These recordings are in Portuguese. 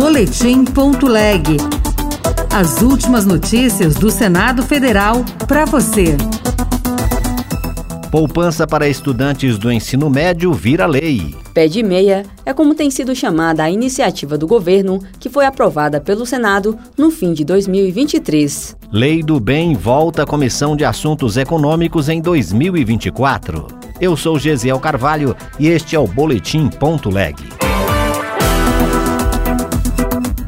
Boletim.leg. As últimas notícias do Senado Federal para você. Poupança para estudantes do ensino médio vira lei. Pé de meia é como tem sido chamada a iniciativa do governo que foi aprovada pelo Senado no fim de 2023. Lei do Bem volta à Comissão de Assuntos Econômicos em 2024. Eu sou Gesiel Carvalho e este é o Boletim Ponto Leg.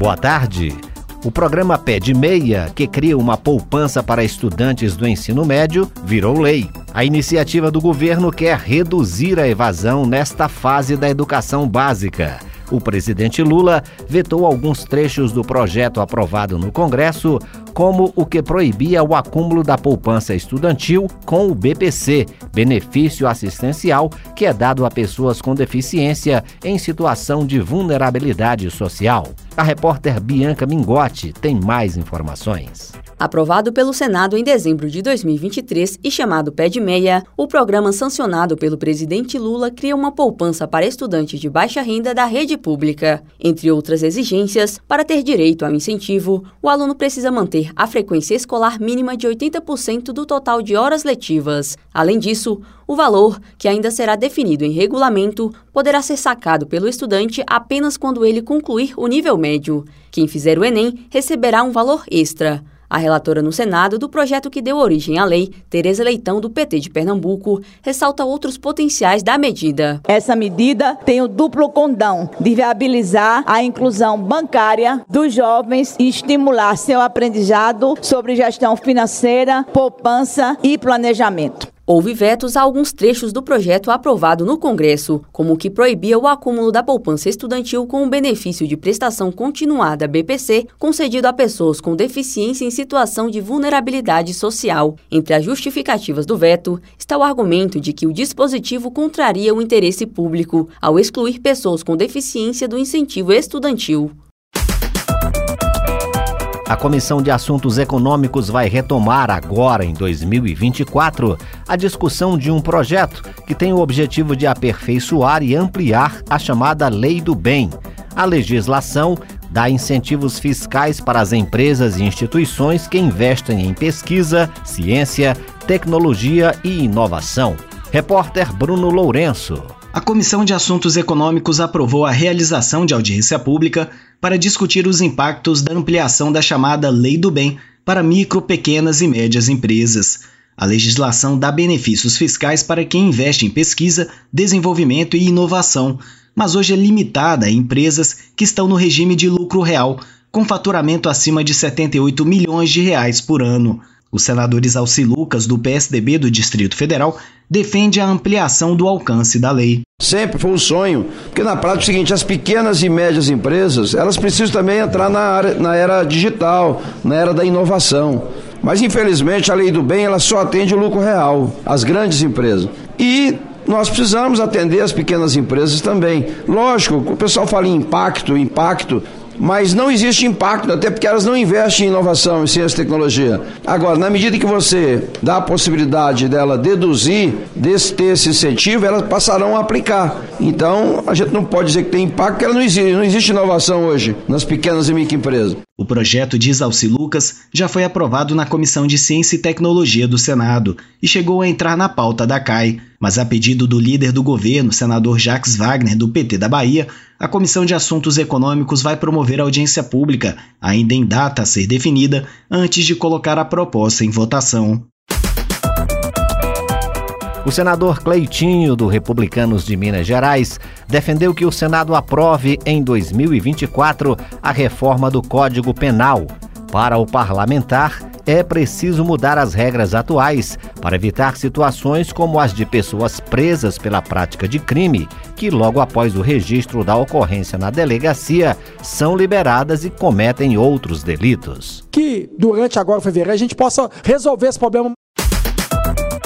Boa tarde. O programa Pé de Meia, que cria uma poupança para estudantes do ensino médio, virou lei. A iniciativa do governo quer reduzir a evasão nesta fase da educação básica. O presidente Lula vetou alguns trechos do projeto aprovado no Congresso, como o que proibia o acúmulo da poupança estudantil com o BPC, benefício assistencial que é dado a pessoas com deficiência em situação de vulnerabilidade social. A repórter Bianca Mingotti tem mais informações. Aprovado pelo Senado em dezembro de 2023 e chamado Pé de Meia, o programa sancionado pelo presidente Lula cria uma poupança para estudantes de baixa renda da rede pública. Entre outras exigências, para ter direito ao incentivo, o aluno precisa manter a frequência escolar mínima de 80% do total de horas letivas. Além disso, o valor, que ainda será definido em regulamento, poderá ser sacado pelo estudante apenas quando ele concluir o nível médio. Quem fizer o Enem receberá um valor extra. A relatora no Senado do projeto que deu origem à lei, Tereza Leitão, do PT de Pernambuco, ressalta outros potenciais da medida. Essa medida tem o duplo condão de viabilizar a inclusão bancária dos jovens e estimular seu aprendizado sobre gestão financeira, poupança e planejamento. Houve vetos a alguns trechos do projeto aprovado no Congresso, como o que proibia o acúmulo da poupança estudantil com o benefício de prestação continuada BPC concedido a pessoas com deficiência em situação de vulnerabilidade social. Entre as justificativas do veto está o argumento de que o dispositivo contraria o interesse público ao excluir pessoas com deficiência do incentivo estudantil. A Comissão de Assuntos Econômicos vai retomar agora, em 2024, a discussão de um projeto que tem o objetivo de aperfeiçoar e ampliar a chamada Lei do Bem. A legislação dá incentivos fiscais para as empresas e instituições que investem em pesquisa, ciência, tecnologia e inovação. Repórter Bruno Lourenço. A Comissão de Assuntos Econômicos aprovou a realização de audiência pública para discutir os impactos da ampliação da chamada Lei do Bem para micro, pequenas e médias empresas. A legislação dá benefícios fiscais para quem investe em pesquisa, desenvolvimento e inovação, mas hoje é limitada a empresas que estão no regime de lucro real, com faturamento acima de 78 milhões de reais por ano. O senador Isalci Lucas, do PSDB do Distrito Federal, defende a ampliação do alcance da lei. Sempre foi um sonho, porque na prática é o seguinte, as pequenas e médias empresas, elas precisam também entrar na, área, na era digital, na era da inovação. Mas infelizmente a lei do bem ela só atende o lucro real, as grandes empresas. E nós precisamos atender as pequenas empresas também. Lógico, o pessoal fala em impacto, impacto, mas não existe impacto, até porque elas não investem em inovação, em ciência e tecnologia. Agora, na medida que você dá a possibilidade dela deduzir, desse, ter esse incentivo, elas passarão a aplicar. Então, a gente não pode dizer que tem impacto, porque ela não existe, não existe inovação hoje nas pequenas e microempresas. O projeto de Isalci Lucas já foi aprovado na Comissão de Ciência e Tecnologia do Senado e chegou a entrar na pauta da CAI, mas a pedido do líder do governo, senador Jacques Wagner, do PT da Bahia, a Comissão de Assuntos Econômicos vai promover audiência pública, ainda em data a ser definida, antes de colocar a proposta em votação. O senador Cleitinho, do Republicanos de Minas Gerais, defendeu que o Senado aprove em 2024 a reforma do Código Penal. Para o parlamentar, é preciso mudar as regras atuais para evitar situações como as de pessoas presas pela prática de crime, que logo após o registro da ocorrência na delegacia são liberadas e cometem outros delitos. Que durante agora fevereiro a gente possa resolver esse problema